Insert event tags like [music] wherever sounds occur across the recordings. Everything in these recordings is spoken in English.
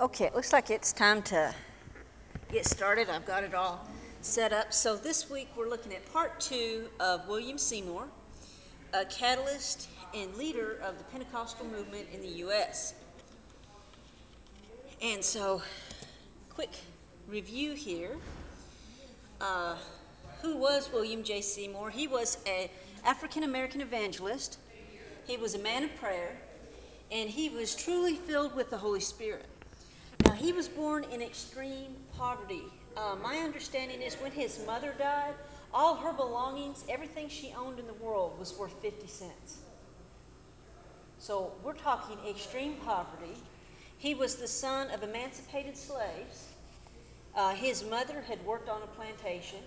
Okay, it looks like it's time to get started. I've got it all set up. So this week we're looking at part two of William Seymour, a catalyst and leader of the Pentecostal movement in the U.S. And so, quick review here. Uh, who was William J. Seymour? He was an African American evangelist. He was a man of prayer, and he was truly filled with the Holy Spirit. Now, he was born in extreme poverty. Uh, my understanding is when his mother died, all her belongings, everything she owned in the world, was worth 50 cents. So we're talking extreme poverty. He was the son of emancipated slaves. Uh, his mother had worked on a plantation,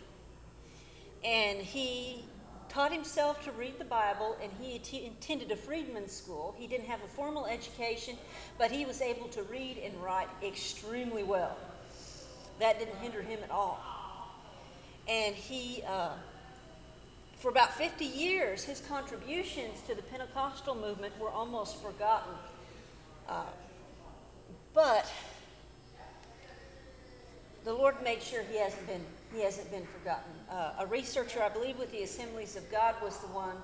and he taught himself to read the Bible, and he att- attended a freedmen's school. He didn't have a formal education, but he was able to read and write extremely well. That didn't hinder him at all. And he, uh, for about 50 years, his contributions to the Pentecostal movement were almost forgotten. Uh, but the Lord made sure he hasn't been he hasn't been forgotten. Uh, a researcher, I believe, with the Assemblies of God was the one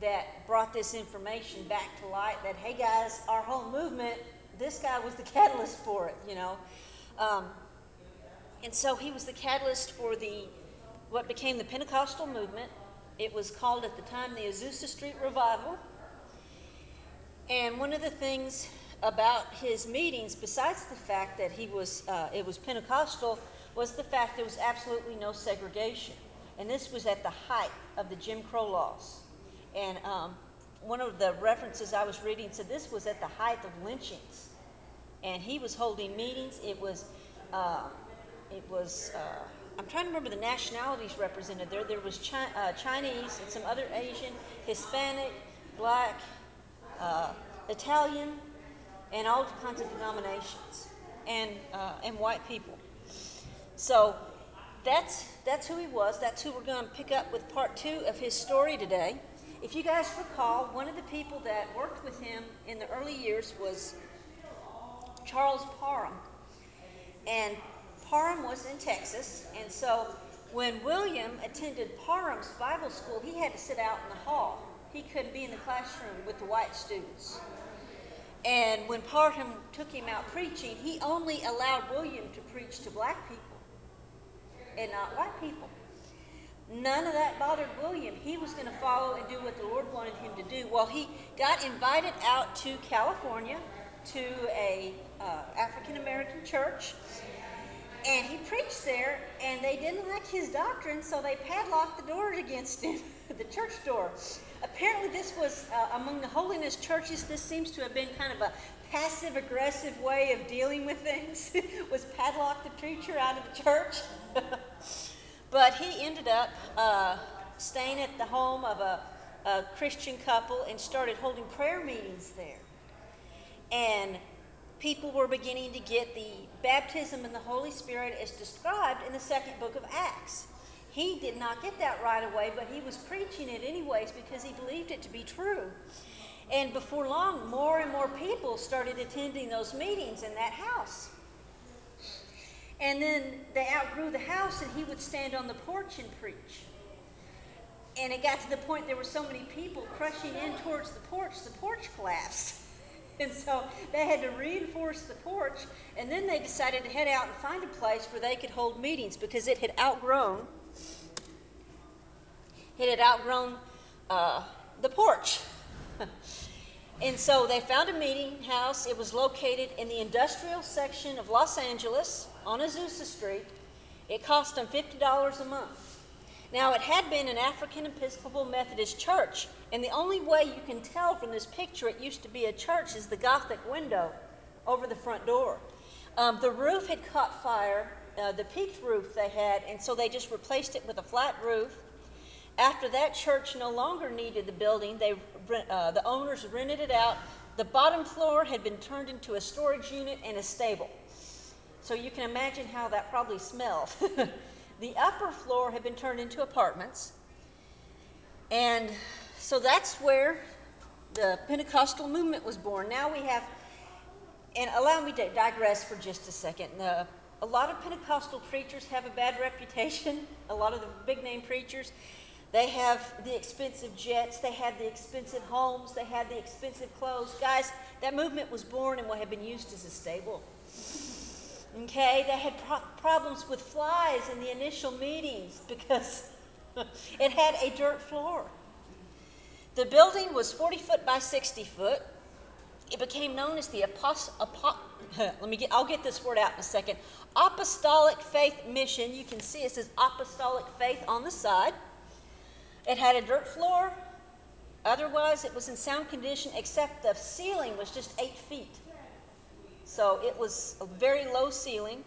that brought this information back to light. That hey guys, our whole movement, this guy was the [laughs] catalyst for it, you know. Um, and so he was the catalyst for the what became the Pentecostal movement. It was called at the time the Azusa Street Revival. And one of the things about his meetings, besides the fact that he was, uh, it was Pentecostal, was the fact there was absolutely no segregation. And this was at the height of the Jim Crow laws. And um, one of the references I was reading said this was at the height of lynchings. And he was holding meetings. It was, uh, it was, uh, I'm trying to remember the nationalities represented there. There was Chi- uh, Chinese and some other Asian, Hispanic, black, uh, Italian, and all kinds of denominations, and uh, and white people. So that's that's who he was. That's who we're going to pick up with part two of his story today. If you guys recall, one of the people that worked with him in the early years was Charles Parham, and Parham was in Texas, and so when William attended Parham's Bible school, he had to sit out in the hall. He couldn't be in the classroom with the white students. And when Parham took him out preaching, he only allowed William to preach to black people and not white people. None of that bothered William. He was going to follow and do what the Lord wanted him to do. Well, he got invited out to California to a uh, African American church, and he preached there. And they didn't like his doctrine, so they padlocked the doors against him, [laughs] the church door. Apparently, this was uh, among the holiness churches. This seems to have been kind of a passive aggressive way of dealing with things. [laughs] was padlock the preacher out of the church. [laughs] but he ended up uh, staying at the home of a, a Christian couple and started holding prayer meetings there. And people were beginning to get the baptism in the Holy Spirit as described in the second book of Acts. He did not get that right away, but he was preaching it anyways because he believed it to be true. And before long, more and more people started attending those meetings in that house. And then they outgrew the house, and he would stand on the porch and preach. And it got to the point there were so many people crushing in towards the porch, the porch collapsed. [laughs] And so they had to reinforce the porch, and then they decided to head out and find a place where they could hold meetings because it had outgrown. It had outgrown uh, the porch. [laughs] and so they found a meeting house. It was located in the industrial section of Los Angeles on Azusa Street. It cost them $50 a month. Now, it had been an African Episcopal Methodist church, and the only way you can tell from this picture it used to be a church is the Gothic window over the front door. Um, the roof had caught fire, uh, the peaked roof they had, and so they just replaced it with a flat roof. After that church no longer needed the building, they, uh, the owners rented it out. The bottom floor had been turned into a storage unit and a stable. So you can imagine how that probably smelled. [laughs] the upper floor had been turned into apartments. And so that's where the Pentecostal movement was born. Now we have and allow me to digress for just a second. Uh, a lot of Pentecostal preachers have a bad [laughs] reputation. A lot of the big name preachers, they have the expensive jets, they have the expensive homes, they have the expensive clothes. Guys, that movement was born in what had been used as a stable. Okay, they had pro- problems with flies in the initial meetings [laughs] because it had a dirt floor. The building was 40 foot by 60 foot. It became known as the apost- apo- [laughs] let me get I'll get this word out in a second. Apostolic Faith Mission. You can see it says Apostolic Faith on the side. It had a dirt floor. Otherwise, it was in sound condition, except the ceiling was just eight feet. So it was a very low ceiling.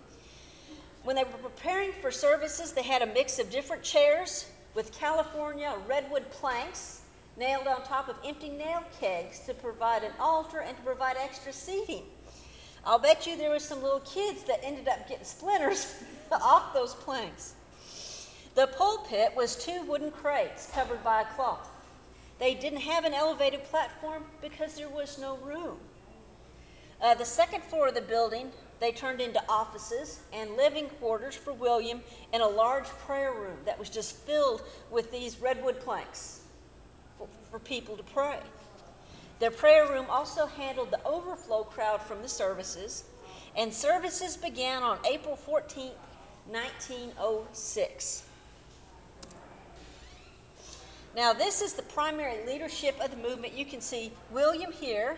When they were preparing for services, they had a mix of different chairs with California redwood planks nailed on top of empty nail kegs to provide an altar and to provide extra seating. I'll bet you there were some little kids that ended up getting splinters [laughs] off those planks. The pulpit was two wooden crates covered by a cloth. They didn't have an elevated platform because there was no room. Uh, the second floor of the building they turned into offices and living quarters for William and a large prayer room that was just filled with these redwood planks for, for people to pray. Their prayer room also handled the overflow crowd from the services, and services began on April 14, 1906. Now, this is the primary leadership of the movement. You can see William here.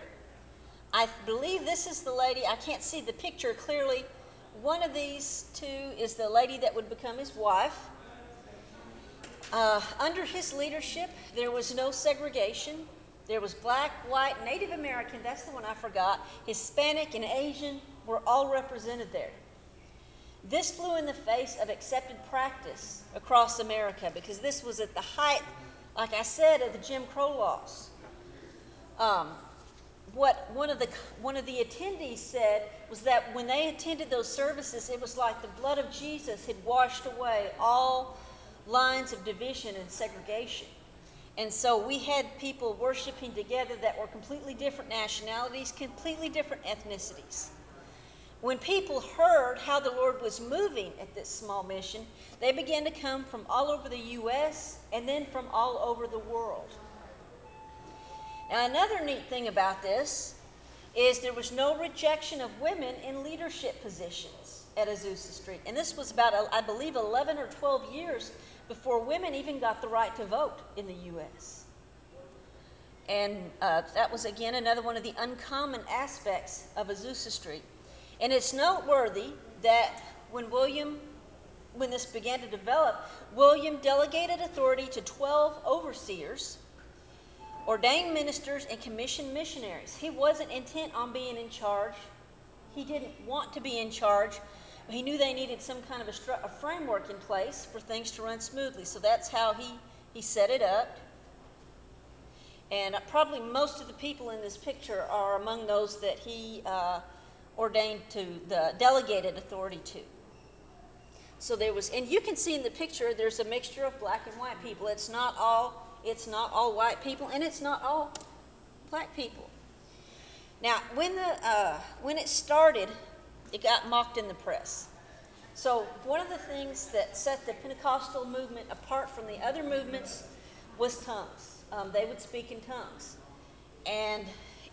I believe this is the lady, I can't see the picture clearly. One of these two is the lady that would become his wife. Uh, under his leadership, there was no segregation. There was black, white, Native American, that's the one I forgot, Hispanic, and Asian were all represented there. This flew in the face of accepted practice across America because this was at the height, like I said, of the Jim Crow laws. Um, what one of the one of the attendees said was that when they attended those services, it was like the blood of Jesus had washed away all lines of division and segregation. And so we had people worshiping together that were completely different nationalities, completely different ethnicities. When people heard how the Lord was moving at this small mission, they began to come from all over the U.S. and then from all over the world. Now, another neat thing about this is there was no rejection of women in leadership positions at Azusa Street. And this was about, I believe, 11 or 12 years before women even got the right to vote in the U.S. And uh, that was, again, another one of the uncommon aspects of Azusa Street. And it's noteworthy that when William, when this began to develop, William delegated authority to 12 overseers, ordained ministers, and commissioned missionaries. He wasn't intent on being in charge. He didn't want to be in charge, he knew they needed some kind of a, stru- a framework in place for things to run smoothly. So that's how he, he set it up. And probably most of the people in this picture are among those that he uh, ordained to the delegated authority to. So there was, and you can see in the picture, there's a mixture of black and white people. It's not all, it's not all white people, and it's not all black people. Now, when the uh, when it started, it got mocked in the press. So, one of the things that set the Pentecostal movement apart from the other movements was tongues. Um, they would speak in tongues. And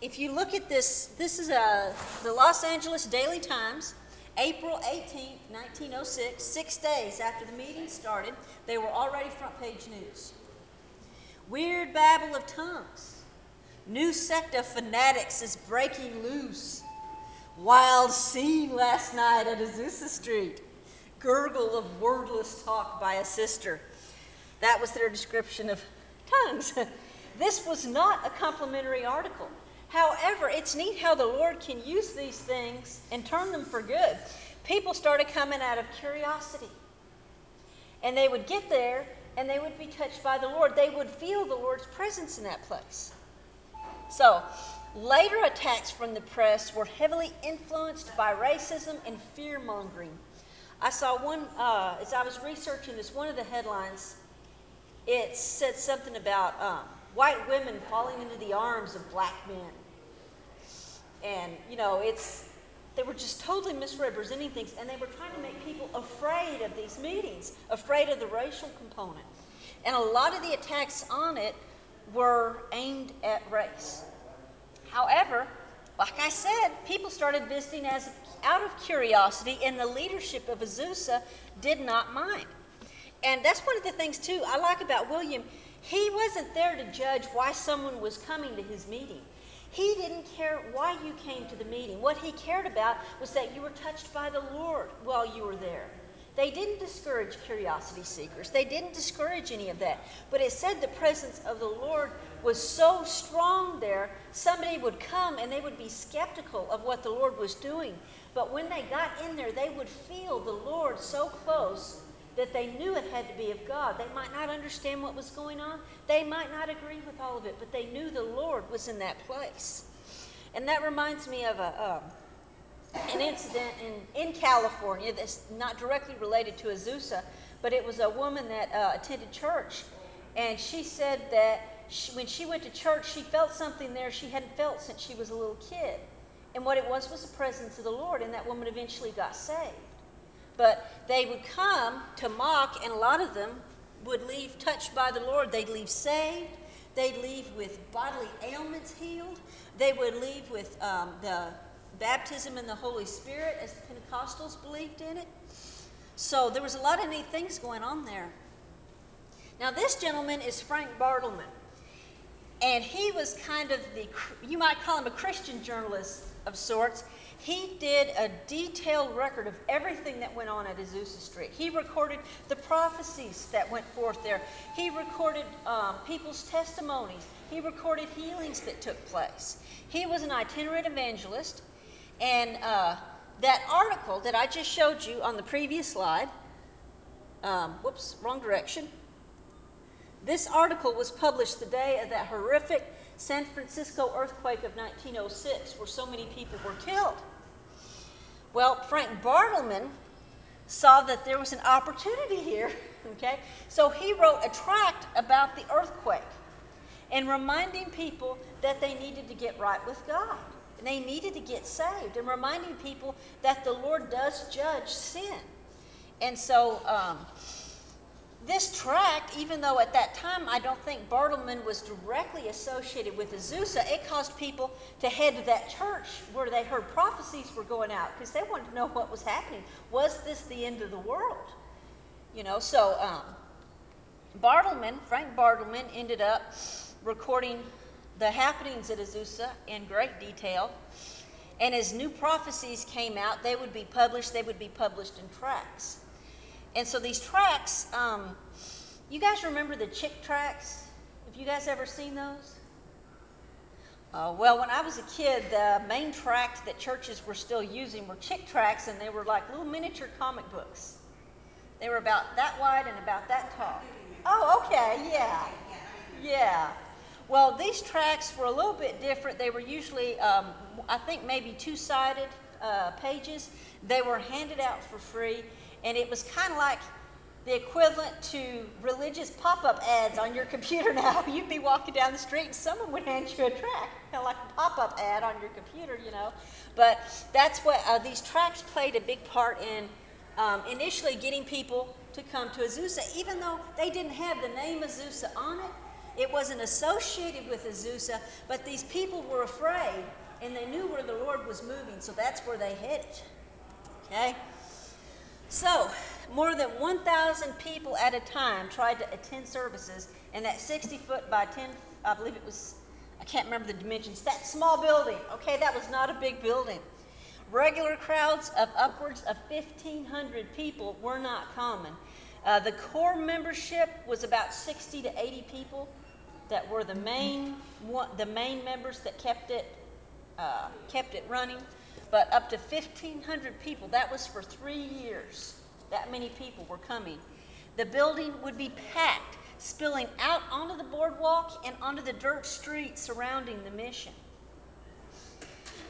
if you look at this, this is uh, the Los Angeles Daily Times, April 18, 1906, six days after the meeting started, they were already front page news. Weird babble of tongues. New sect of fanatics is breaking loose. Wild scene last night at Azusa Street. Gurgle of wordless talk by a sister. That was their description of tongues. [laughs] this was not a complimentary article. However, it's neat how the Lord can use these things and turn them for good. People started coming out of curiosity. And they would get there and they would be touched by the Lord. They would feel the Lord's presence in that place. So, Later attacks from the press were heavily influenced by racism and fear mongering. I saw one, uh, as I was researching this, one of the headlines, it said something about um, white women falling into the arms of black men. And you know, it's they were just totally misrepresenting things, and they were trying to make people afraid of these meetings, afraid of the racial component. And a lot of the attacks on it were aimed at race. However, like I said, people started visiting as out of curiosity, and the leadership of Azusa did not mind. And that's one of the things, too, I like about William. He wasn't there to judge why someone was coming to his meeting. He didn't care why you came to the meeting. What he cared about was that you were touched by the Lord while you were there. They didn't discourage curiosity seekers. They didn't discourage any of that. But it said the presence of the Lord was so strong there, somebody would come and they would be skeptical of what the Lord was doing. But when they got in there, they would feel the Lord so close that they knew it had to be of God. They might not understand what was going on, they might not agree with all of it, but they knew the Lord was in that place. And that reminds me of a, um, an incident in, in California that's not directly related to Azusa, but it was a woman that uh, attended church. And she said that she, when she went to church, she felt something there she hadn't felt since she was a little kid. And what it was was the presence of the Lord, and that woman eventually got saved. But they would come to mock, and a lot of them would leave touched by the Lord. They'd leave saved. They'd leave with bodily ailments healed. They would leave with um, the baptism in the Holy Spirit, as the Pentecostals believed in it. So there was a lot of neat things going on there. Now, this gentleman is Frank Bartleman. And he was kind of the, you might call him a Christian journalist of sorts. He did a detailed record of everything that went on at Azusa Street. He recorded the prophecies that went forth there. He recorded um, people's testimonies. He recorded healings that took place. He was an itinerant evangelist. And uh, that article that I just showed you on the previous slide, um, whoops, wrong direction. This article was published the day of that horrific San Francisco earthquake of 1906, where so many people were killed. Well, Frank Bartleman saw that there was an opportunity here, [laughs] okay? So he wrote a tract about the earthquake and reminding people that they needed to get right with God. And they needed to get saved and reminding people that the Lord does judge sin. And so um, this tract, even though at that time I don't think Bartleman was directly associated with Azusa, it caused people to head to that church where they heard prophecies were going out because they wanted to know what was happening. Was this the end of the world? You know, so um, Bartleman, Frank Bartleman, ended up recording the happenings at Azusa in great detail. And as new prophecies came out, they would be published, they would be published in tracts. And so these tracks, um, you guys remember the Chick tracks? Have you guys ever seen those? Uh, well, when I was a kid, the main tract that churches were still using were Chick tracts, and they were like little miniature comic books. They were about that wide and about that tall. Oh, okay, yeah. Yeah. Well, these tracts were a little bit different. They were usually, um, I think, maybe two sided uh, pages. They were handed out for free, and it was kind of like the equivalent to religious pop-up ads on your computer now. [laughs] You'd be walking down the street and someone would hand you a tract, kind of like a pop-up ad on your computer, you know. But that's what uh, these tracts played a big part in um, initially getting people to come to Azusa, even though they didn't have the name Azusa on it. It wasn't associated with Azusa, but these people were afraid and they knew where the Lord was moving, so that's where they headed. Okay? So, more than 1,000 people at a time tried to attend services in that 60 foot by 10, I believe it was, I can't remember the dimensions, that small building. Okay, that was not a big building. Regular crowds of upwards of 1,500 people were not common. Uh, the core membership was about 60 to 80 people that were the main, the main members that kept it, uh, kept it running but up to 1,500 people. That was for three years. That many people were coming. The building would be packed, spilling out onto the boardwalk and onto the dirt street surrounding the mission.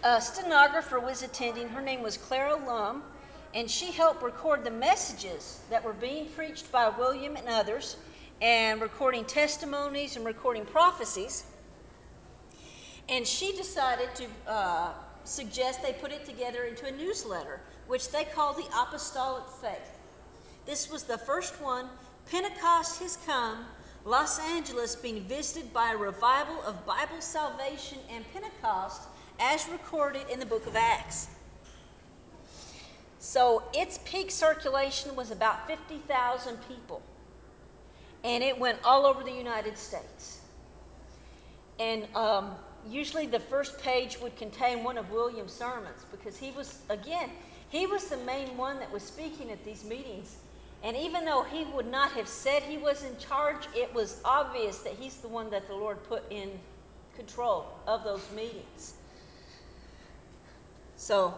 A stenographer was attending. Her name was Clara Lum, and she helped record the messages that were being preached by William and others, and recording testimonies and recording prophecies. And she decided to uh, suggest they put it together into a newsletter, which they call the Apostolic Faith. This was the first one. Pentecost has come. Los Angeles being visited by a revival of Bible salvation and Pentecost as recorded in the book of Acts. So its peak circulation was about 50,000 people. And it went all over the United States. And um, usually the first page would contain one of William's sermons because he was, again, he was the main one that was speaking at these meetings. And even though he would not have said he was in charge, it was obvious that he's the one that the Lord put in control of those meetings. So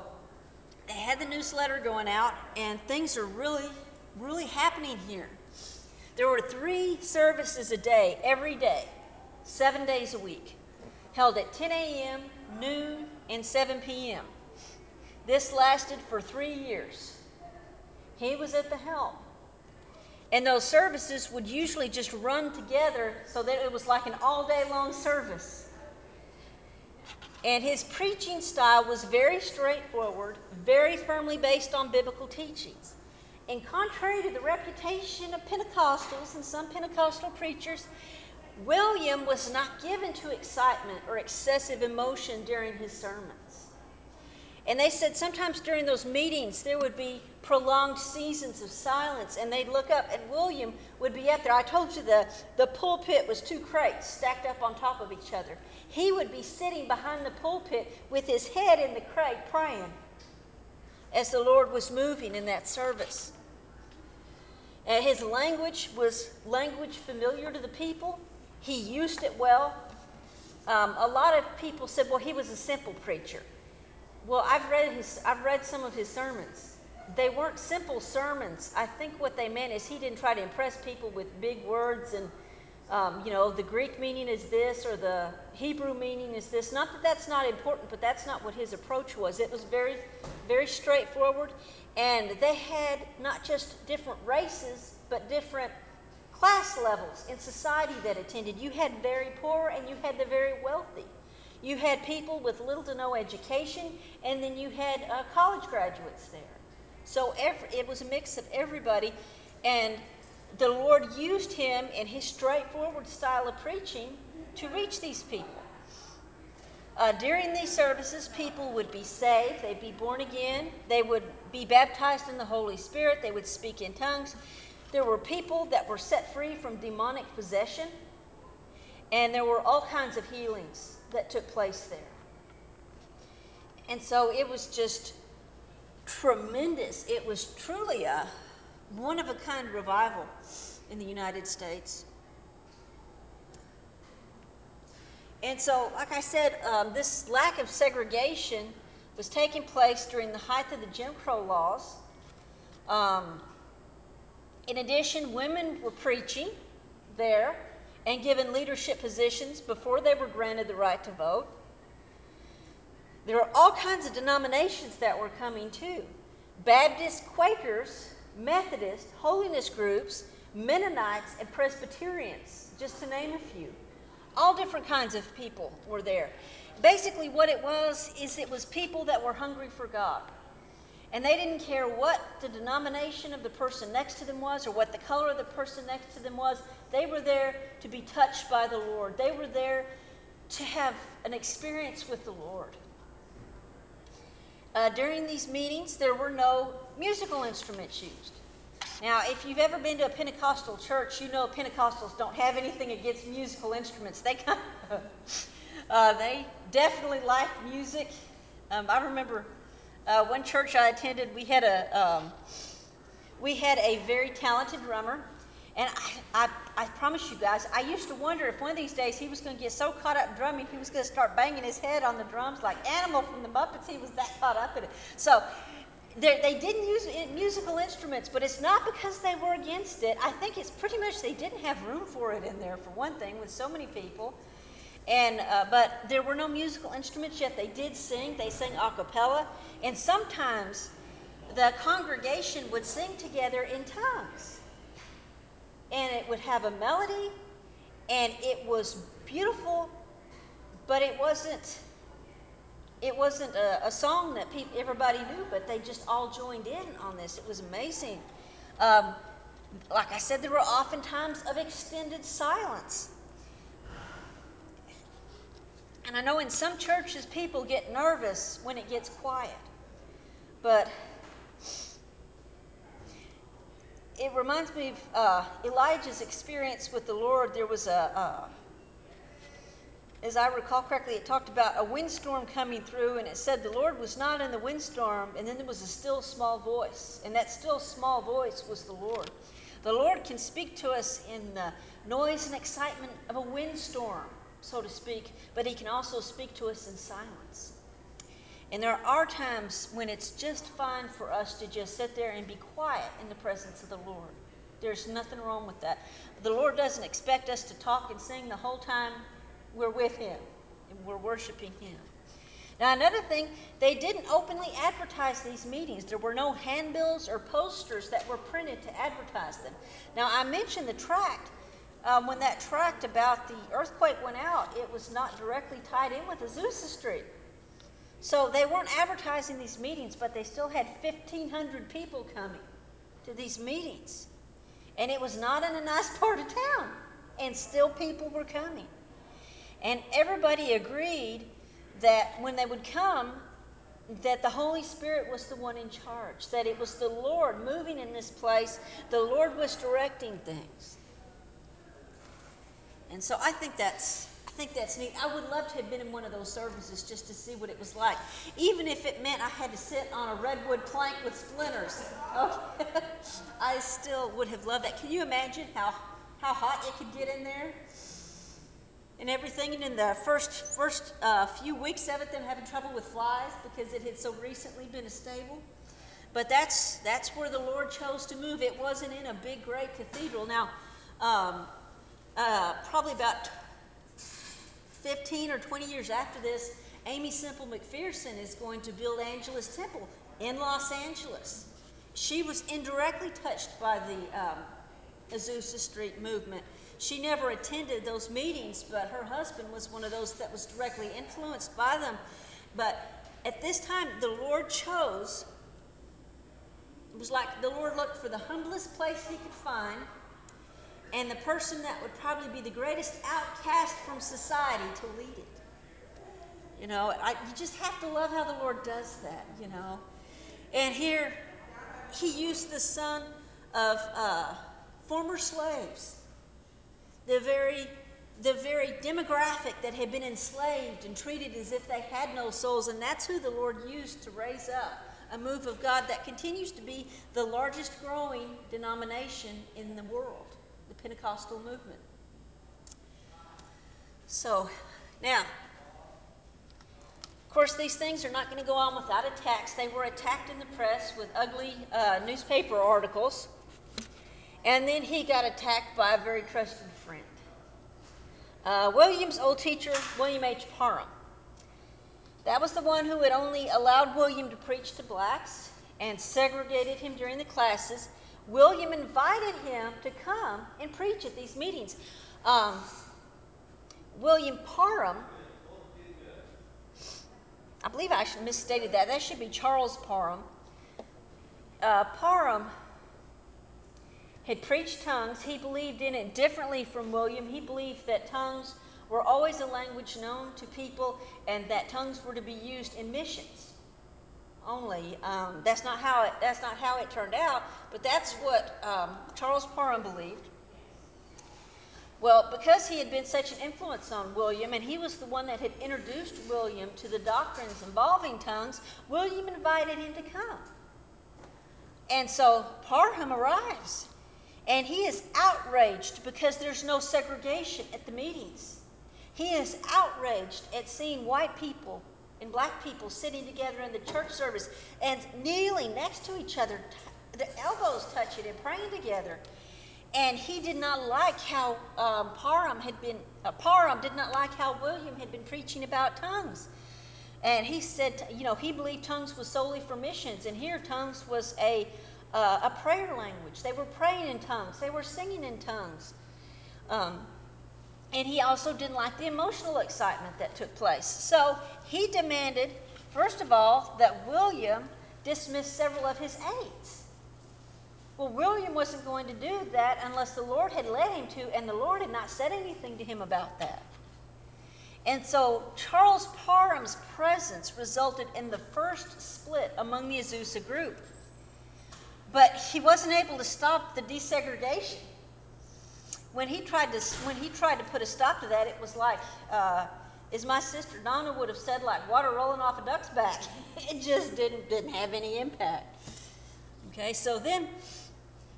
they had the newsletter going out, and things are really, really happening here. There were three services a day, every day, seven days a week, held at 10 a.m., noon, and 7 p.m. This lasted for three years. He was at the helm. And those services would usually just run together so that it was like an all day long service. And his preaching style was very straightforward, very firmly based on biblical teachings. And contrary to the reputation of Pentecostals and some Pentecostal preachers, William was not given to excitement or excessive emotion during his sermons. And they said sometimes during those meetings there would be prolonged seasons of silence, and they'd look up, and William would be up there. I told you the, the pulpit was two crates stacked up on top of each other. He would be sitting behind the pulpit with his head in the crate praying as the Lord was moving in that service. And his language was language familiar to the people. He used it well. Um, a lot of people said, well, he was a simple preacher. Well, I've read, his, I've read some of his sermons they weren't simple sermons. I think what they meant is he didn't try to impress people with big words and, um, you know, the Greek meaning is this or the Hebrew meaning is this. Not that that's not important, but that's not what his approach was. It was very, very straightforward. And they had not just different races, but different class levels in society that attended. You had very poor and you had the very wealthy. You had people with little to no education, and then you had uh, college graduates there. So every, it was a mix of everybody. And the Lord used him in his straightforward style of preaching to reach these people. Uh, during these services, people would be saved, they'd be born again, they would be baptized in the Holy Spirit, they would speak in tongues. There were people that were set free from demonic possession, and there were all kinds of healings that took place there. And so it was just tremendous. It was truly a one of a kind revival in the United States. And so, like I said, um, this lack of segregation was taking place during the height of the Jim Crow laws. Um, in addition, women were preaching there and given leadership positions before they were granted the right to vote. There are all kinds of denominations that were coming too Baptists, Quakers, Methodists, holiness groups, Mennonites, and Presbyterians, just to name a few. All different kinds of people were there. Basically, what it was is it was people that were hungry for God. And they didn't care what the denomination of the person next to them was or what the color of the person next to them was. They were there to be touched by the Lord. They were there to have an experience with the Lord. Uh, during these meetings, there were no musical instruments used. Now, if you've ever been to a Pentecostal church, you know Pentecostals don't have anything against musical instruments. They kind of, [laughs] uh, they definitely like music. Um, I remember uh, one church I attended, we had a um, we had a very talented drummer and I, I, I promise you guys, I used to wonder if one of these days he was going to get so caught up drumming, he was going to start banging his head on the drums like Animal from the Muppets. He was that caught up in it. So they didn't use musical instruments, but it's not because they were against it. I think it's pretty much they didn't have room for it in there, for one thing, with so many people. And, uh, but there were no musical instruments yet. They did sing, they sang a cappella, and sometimes the congregation would sing together in tongues and it would have a melody and it was beautiful, but it wasn't it wasn't a, a song that peop everybody knew, but they just all joined in on this. It was amazing. Um, like I said, there were often times of extended silence. And I know in some churches people get nervous when it gets quiet. But it reminds me of uh, Elijah's experience with the Lord. There was a, uh, as I recall correctly, it talked about a windstorm coming through, and it said the Lord was not in the windstorm, and then there was a still small voice. And that still small voice was the Lord. The Lord can speak to us in the noise and excitement of a windstorm, so to speak, but He can also speak to us in silence. And there are times when it's just fine for us to just sit there and be quiet in the presence of the Lord. There's nothing wrong with that. The Lord doesn't expect us to talk and sing the whole time we're with Him and we're worshiping Him. Now, another thing, they didn't openly advertise these meetings. There were no handbills or posters that were printed to advertise them. Now, I mentioned the tract. Um, when that tract about the earthquake went out, it was not directly tied in with Azusa Street. So they weren't advertising these meetings, but they still had 1,500 people coming to these meetings. And it was not in a nice [laughs] part of town, and still people were coming. And everybody agreed that when they would come, that the Holy Spirit was the one in charge, that it was the Lord moving in this place, the Lord was directing things. And so I think that's I think that's neat. I would love to have been in one of those services just to see what it was like, even if it meant I had to sit on a redwood plank with splinters. [laughs] I still would have loved that. Can you imagine how how hot it could get in there? and everything. And in the first first uh, few weeks of it, them having trouble with flies because it had so recently been a stable. But that's that's where the Lord chose to move. It wasn't in a big, great cathedral. Now, um, uh, probably about 15 or 20 years after this, Aimee Semple McPherson is going to build Angelus Temple in Los Angeles. She was indirectly touched by the um, Azusa Street movement she never attended those meetings, but her husband was one of those that was directly influenced by them. But at this time, the Lord chose, it was like the Lord looked for the humblest place he could find and the person that would probably be the greatest outcast from society to lead it. You know, I, you just have to love how the Lord does that, you know. And here, he used the son of uh, former slaves the very, the very demographic that had been enslaved and treated as if they had no souls. And that's who the Lord used to raise up a move of God that continues to be the largest growing denomination in the world, Pentecostal movement. So, now, of course, these things are not going to go on without attacks. They were attacked in the press with ugly uh, newspaper articles. And then he got attacked by a very trusted friend. Uh, William's old teacher, William H. Parham. That was the one who had only allowed William to preach to blacks and segregated him during the classes. William invited him to come and preach at these meetings. Um, William Parham, I believe I misstated that. That should be Charles Parham. Uh, Parham had preached tongues. He believed in it differently from William. He believed that tongues were always a language known to people and that tongues were to be used in missions only. Um, that's, not how it, that's not how it turned out, but that's what um, Charles Parham believed. Well, because he had been such an influence on William, and he was the one that had introduced William to the doctrines involving tongues, William invited him to come. And so Parham arrives. And he is outraged because there's no segregation at the meetings. He is outraged at seeing white people and black people sitting together in the church service and kneeling next to each other, the elbows touching and praying together. And he did not like how um, Parham had been, uh, Parham did not like how William had been preaching about tongues. And he said, you know, he believed tongues was solely for missions, and here tongues was a uh, a prayer language. They were praying in tongues, they were singing in tongues. Um, and he also didn't like the emotional excitement that took place. So he demanded First of all, that William dismiss several of his aides. Well, William wasn't going to do that unless the Lord had led him to, and the Lord had not said anything to him about that. And so Charles Parham's presence resulted in the first split among the Azusa group. But he wasn't able to stop the desegregation. When he tried to, when he tried to put a stop to that, it was like, uh, as my sister Donna would have said, like water rolling off a duck's back. [laughs] It just didn't, didn't have any impact. Okay, so then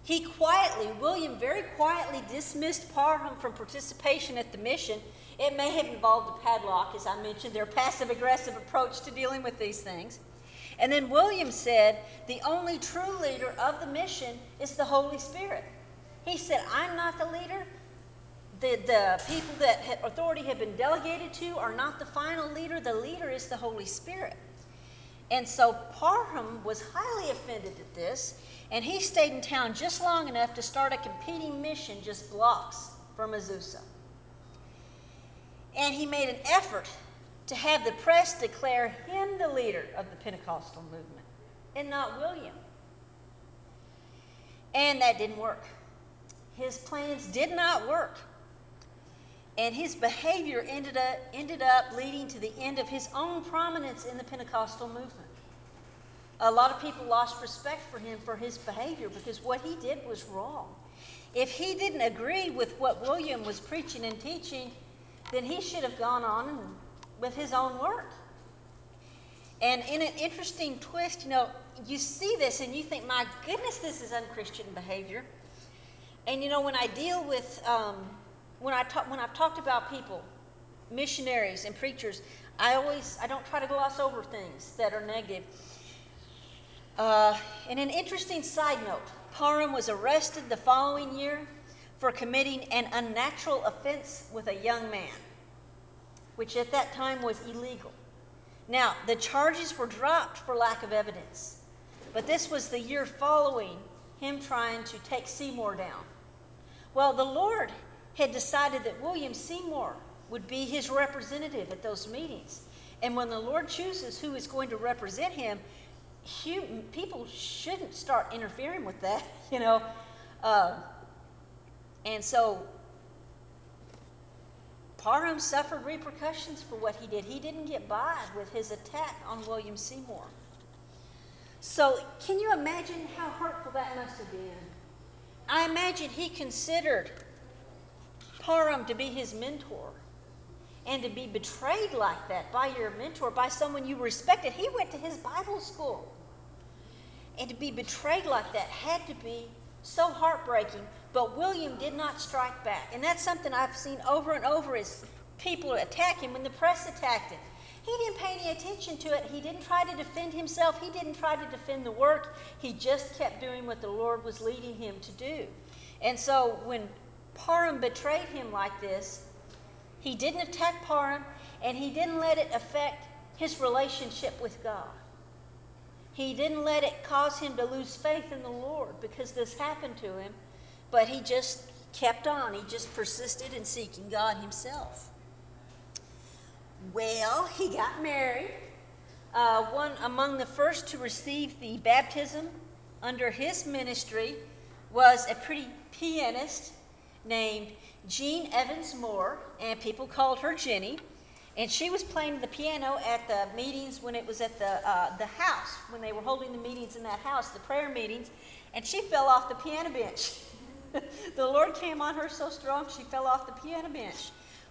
he quietly, William very quietly dismissed Parham from participation at the mission. It may have involved a padlock, as I mentioned, their passive aggressive approach to dealing with these things. And then William said, The only true leader of the mission is the Holy Spirit. He said, I'm not the leader. The, the people that authority have been delegated to are not the final leader. The leader is the Holy Spirit. And so Parham was highly offended at this, and he stayed in town just long enough to start a competing mission just blocks from Azusa. And he made an effort to have the press declare him the leader of the Pentecostal movement and not William. And that didn't work. His plans did not work. And his behavior ended up, ended up leading to the end of his own prominence in the Pentecostal movement. A lot of people lost respect for him for his behavior because what he did was wrong. If he didn't agree with what William was preaching and teaching, then he should have gone on with his own work. And in an interesting twist, you know, you see this and you think, my goodness, this is unchristian behavior. And you know, when I deal with, um, when I talk, when I've talked about people, missionaries and preachers, I always, I don't try to gloss over things that are negative. Uh, and an interesting side note Parham was arrested the following year for committing an unnatural offense with a young man, which at that time was illegal. Now, the charges were dropped for lack of evidence, but this was the year following him trying to take Seymour down. Well, the Lord had decided that William Seymour would be his representative at those meetings. And when the Lord chooses who is going to represent him, people shouldn't start interfering with that, [laughs] you know. Uh, and so Parham suffered repercussions for what he did. He didn't get by with his attack on William Seymour. So, can you imagine how hurtful that must have been? I imagine he considered Parham to be his mentor and to be betrayed like that by your mentor, by someone you respected. He went to his Bible school. And to be betrayed like that had to be so heartbreaking. But William did not strike back. And that's something I've seen over and over is people attack him when the press attacked him. He didn't pay any attention to it. He didn't try to defend himself. He didn't try to defend the work. He just kept doing what the Lord was leading him to do. And so when Parham betrayed him like this, he didn't attack Parham and he didn't let it affect his relationship with God. He didn't let it cause him to lose faith in the Lord because this happened to him, but he just kept on. He just persisted in seeking God himself. Well, he got married. Uh, one among the first to receive the baptism under his ministry was a pretty pianist named Jean Evans Moore, and people called her Jenny. And she was playing the piano at the meetings when it was at the, uh, the house, when they were holding the meetings in that house, the prayer meetings, and she fell off the piano bench. [laughs] the Lord came on her so strong she fell off the piano bench.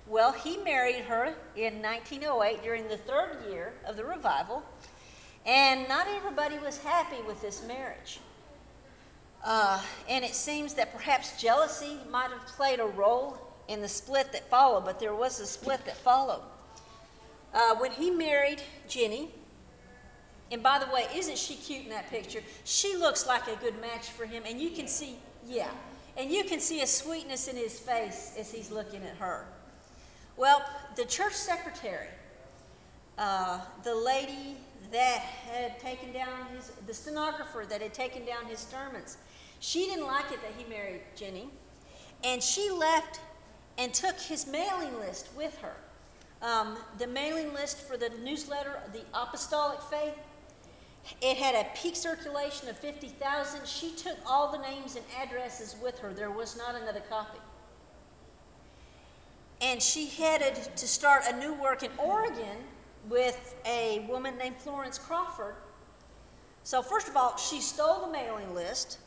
Well, he married her in 1908 during the third year of the revival, and not everybody was happy with this marriage. Uh, and it seems that perhaps jealousy might have played a role in the split that followed, but there was a split that followed. Uh, when he married Jenny, and by the way, isn't she cute in that picture? She looks like a good match for him, and you can see, yeah, and you can see a sweetness in his face as he's looking at her. Well, the church secretary, uh, the lady that had taken down his, the stenographer that had taken down his sermons, she didn't like it that he married Jenny, and she left and took his mailing list with her. Um, the mailing list for the newsletter, The Apostolic Faith, it had a peak circulation of 50,000. She took all the names and addresses with her. There was not another copy. And she headed to start a new work in Oregon with a woman named Florence Crawford. So, first of all, she stole the mailing list.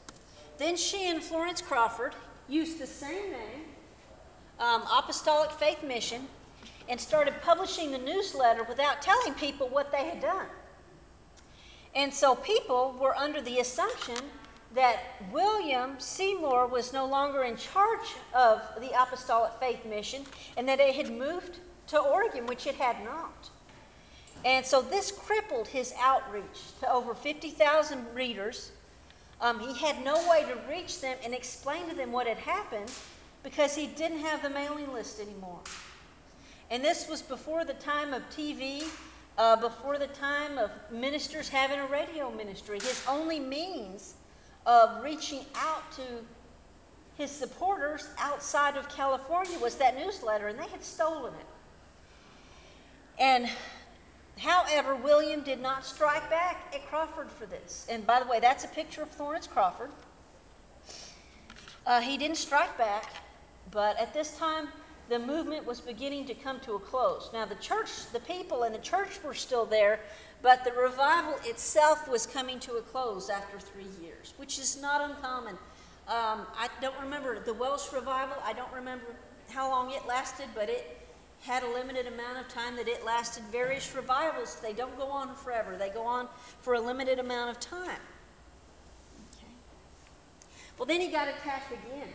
Then she and Florence Crawford used the same name, um, Apostolic Faith Mission, and started publishing the newsletter without telling people what they had done. And so people were under the assumption that William Seymour was no longer in charge of the Apostolic Faith Mission and that it had moved to Oregon, which it had not. And so this crippled his outreach to over 50,000 readers. Um, he had no way to reach them and explain to them what had happened because he didn't have the mailing list anymore. And this was before the time of TV uh, before the time of ministers having a radio ministry. His only means of reaching out to his supporters outside of California was that newsletter, and they had stolen it. And however, William did not strike back at Crawford for this. And by the way, that's a picture of Florence Crawford. Uh, he didn't strike back, but at this time, the movement was beginning to come to a close. Now, the church, the people and the church were still there, but the revival itself was coming to a close after three years, which is not uncommon. Um, I don't remember the Welsh revival, I don't remember how long it lasted, but it had a limited amount of time that it lasted. Various revivals, they don't go on forever, they go on for a limited amount of time. Okay. Well, then he got attacked again.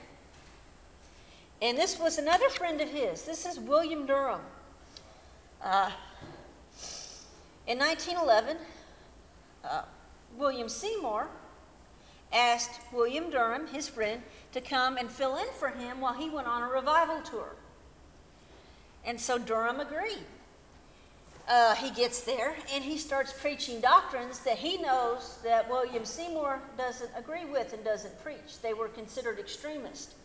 And this was another friend of his. This is William Durham. Uh, in 1911, uh, William Seymour asked William Durham, his friend, to come and fill in for him while he went on a revival tour. And so Durham agreed. Uh, he gets there and he starts preaching doctrines that he knows that William Seymour doesn't agree with and doesn't preach. They were considered extremist.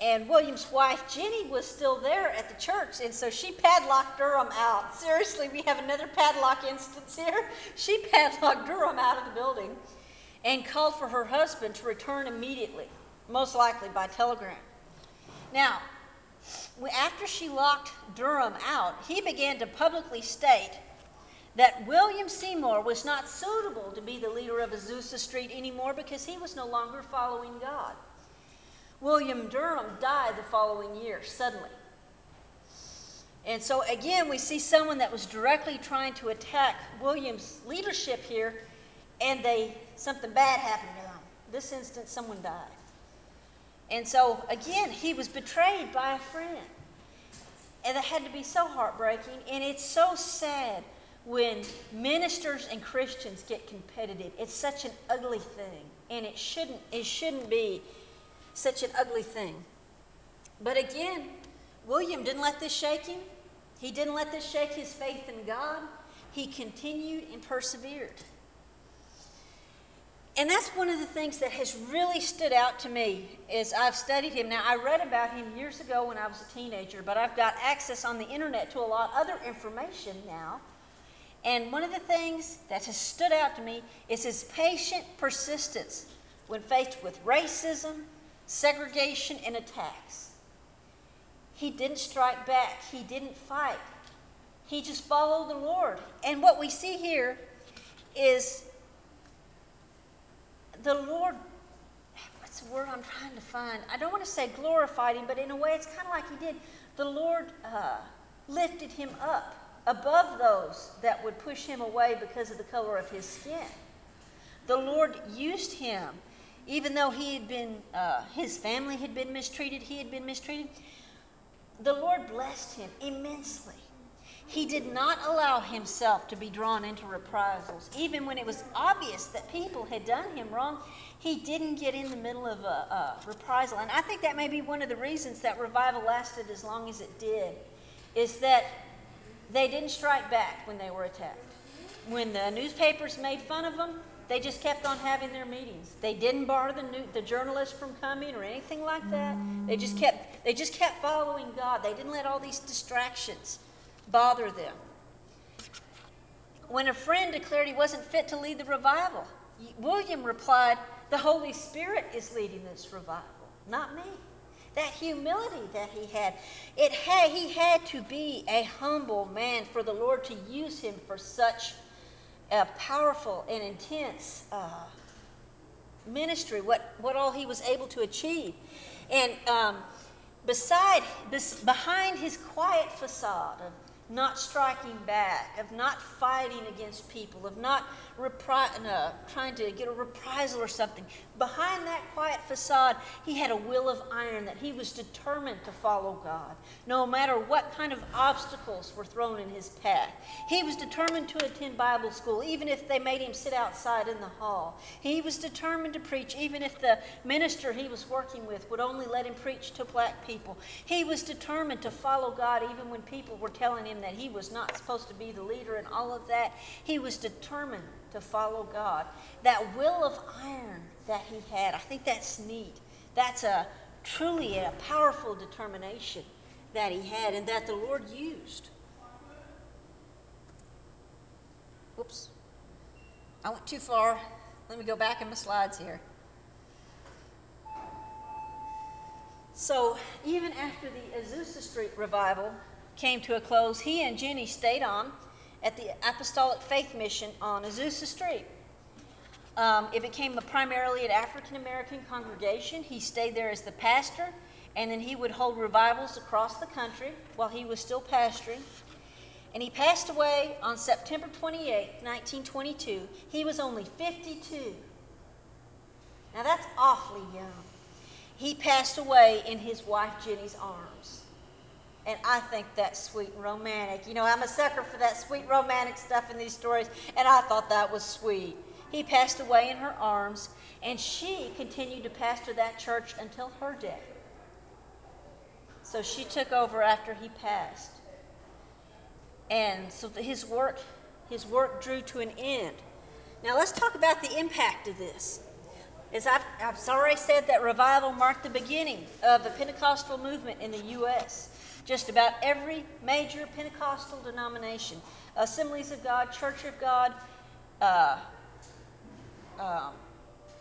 And William's wife, Jenny, was still there at the church, and so she padlocked Durham out. Seriously, we have another padlock instance here. [laughs] She padlocked Durham out of the building and called for her husband to return immediately, most likely by telegram. Now, after she locked Durham out, he began to publicly state that William Seymour was not suitable to be the leader of Azusa Street anymore because he was no longer following God. William Durham died the following year, suddenly. And so, again, we see someone that was directly trying to attack William's leadership here, and they something bad happened to them. This instance, someone died. And so, again, he was betrayed by a friend. And that had to be so heartbreaking. And it's so sad when ministers and Christians get competitive. It's such an ugly thing. And it shouldn't, it shouldn't be such an ugly thing. But again, William didn't let this shake him. He didn't let this shake his faith in God. He continued and persevered. And that's one of the things that has really stood out to me as I've studied him. Now, I read about him years ago when I was a teenager, but I've got access on the internet to a lot other information now. And one of the things that has stood out to me is his patient persistence when faced with racism, segregation, and attacks. He didn't strike back, he didn't fight. He just followed the Lord. And what we see here is the Lord, what's the word I'm trying to find? I don't want to say glorified him, but in a way it's kind of like he did. The Lord uh, lifted him up above those that would push him away because of the color of his skin. The Lord used him even though he had been, uh, his family had been mistreated, he had been mistreated, the Lord blessed him immensely. He did not allow himself to be drawn into reprisals. Even when it was obvious that people had done him wrong, he didn't get in the middle of a, a reprisal. And I think that may be one of the reasons that revival lasted as long as it did, is that they didn't strike back when they were attacked. When the newspapers made fun of them, they just kept on having their meetings. They didn't bar the, new, the journalists from coming or anything like that. They just kept they just kept following God. They didn't let all these distractions bother them. When a friend declared he wasn't fit to lead the revival, William replied, The Holy Spirit is leading this revival, not me. That humility that he had, it had, he had to be a humble man for the Lord to use him for such a powerful and intense uh, ministry, what, what all he was able to achieve. And um, beside, bes, behind his quiet facade of not striking back, of not fighting against people, of not repri- no, trying to get a reprisal or something. Behind that quiet facade, he had a will of iron that he was determined to follow God, no matter what kind of obstacles were thrown in his path. He was determined to attend Bible school, even if they made him sit outside in the hall. He was determined to preach, even if the minister he was working with would only let him preach to black people. He was determined to follow God, even when people were telling him that he was not supposed to be the leader and all of that. He was determined to follow God. That will of iron that he had, I think that's neat. That's a truly a powerful determination that he had and that the Lord used. Whoops. I went too far. Let me go back in my slides here. So, even after the Azusa Street revival came to a close, he and Jenny stayed on at the Apostolic Faith Mission on Azusa Street. Um, it became a primarily an African American congregation. He stayed there as the pastor, and then he would hold revivals across the country while he was still pastoring. And he passed away on September 28, 1922. He was only 52. Now that's awfully young. He passed away in his wife Jenny's arms. And I think that's sweet and romantic. You know, I'm a sucker for that sweet romantic stuff in these stories, and I thought that was sweet. He passed away in her arms, and she continued to pastor that church until her death. So she took over after he passed. And so his work, his work drew to an end. Now let's talk about the impact of this. As I've, I've already said, that revival marked the beginning of the Pentecostal movement in the U.S. Just about every major Pentecostal denomination, Assemblies of God, Church of God, uh, uh,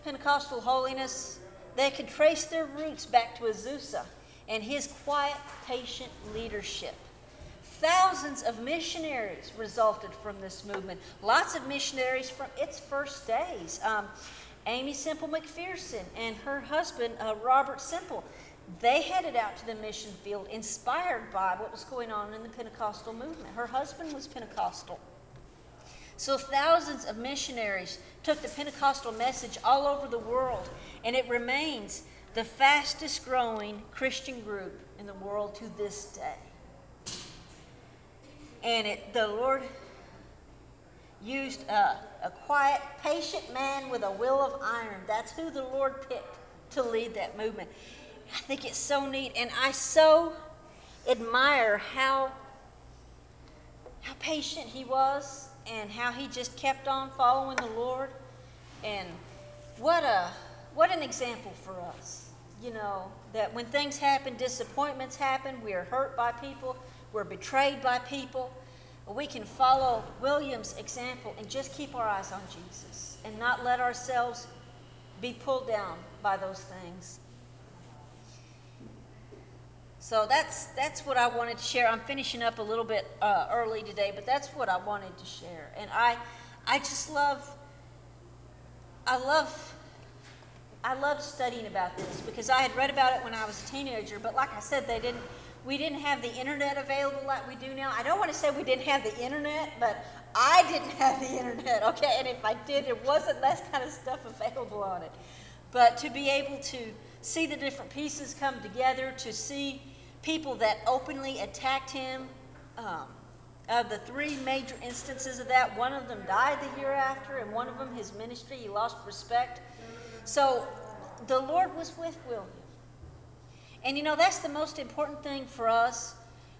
Pentecostal holiness, they could trace their roots back to Azusa and his quiet, patient leadership. Thousands of missionaries resulted from this movement. Lots of missionaries from its first days. Um, Aimee Semple McPherson and her husband, uh, Robert Semple, they headed out to the mission field inspired by what was going on in the Pentecostal movement. Her husband was Pentecostal. So thousands of missionaries took the Pentecostal message all over the world, and it remains the fastest growing Christian group in the world to this day. And it, the Lord used a, a quiet, patient man with a will of iron. That's who the Lord picked to lead that movement. I think it's so neat, and I so admire how how patient he was and how he just kept on following the Lord. And what a what an example for us. You know, that when things happen, disappointments happen, we are hurt by people, we're betrayed by people, we can follow William's example and just keep our eyes on Jesus and not let ourselves be pulled down by those things. So that's that's what I wanted to share. I'm finishing up a little bit uh, early today, but that's what I wanted to share. And I I just love I love I love studying about this because I had read about it when I was a teenager, but like I said, they didn't we didn't have the internet available like we do now. I don't want to say we didn't have the internet, but I didn't have the internet, okay? And if I did, there wasn't that kind of stuff available on it. But to be able to see the different pieces come together, to see people that openly attacked him, um, of the three major instances of that, one of them died the year after, and one of them, his ministry, he lost respect. So the Lord was with William. And you know, that's the most important thing for us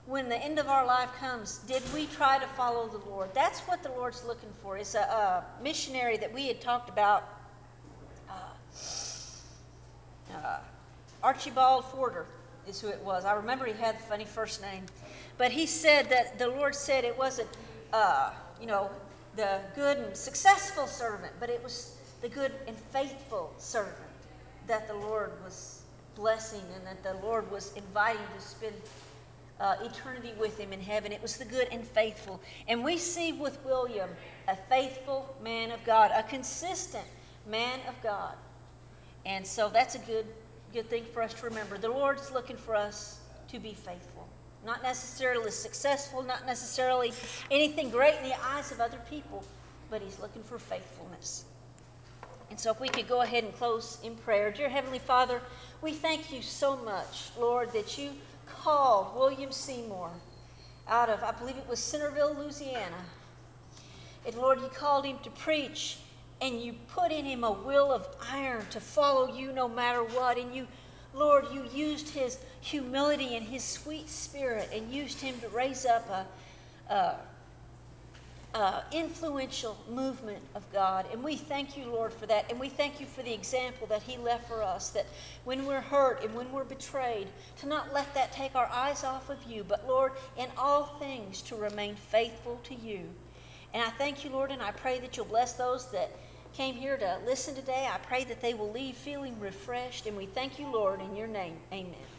when the end of our life comes. Did we try to follow the Lord? That's what the Lord's looking for. It's a, a missionary that we had talked about, uh, uh, Archibald Forder is who it was. I remember he had a funny first name. But he said that the Lord said it wasn't, uh, you know, the good and successful servant, but it was the good and faithful servant that the Lord was blessing and that the Lord was inviting to spend uh, eternity with him in heaven. It was the good and faithful. And we see with William a faithful man of God, a consistent man of God. And so that's a good, good thing for us to remember. The Lord's looking for us to be faithful. Not necessarily successful, not necessarily anything great in the eyes of other people, but He's looking for faithfulness. And so, if we could go ahead and close in prayer. Dear Heavenly Father, we thank you so much, Lord, that you called William Seymour out of, I believe it was Centerville, Louisiana. And Lord, you called him to preach, and you put in him a will of iron to follow you no matter what. And you, Lord, you used his humility and his sweet spirit and used him to raise up a, a uh, influential movement of God. And we thank you, Lord, for that. And we thank you for the example that He left for us that when we're hurt and when we're betrayed, to not let that take our eyes off of you, but, Lord, in all things to remain faithful to you. And I thank you, Lord, and I pray that you'll bless those that came here to listen today. I pray that they will leave feeling refreshed. And we thank you, Lord, in your name. Amen.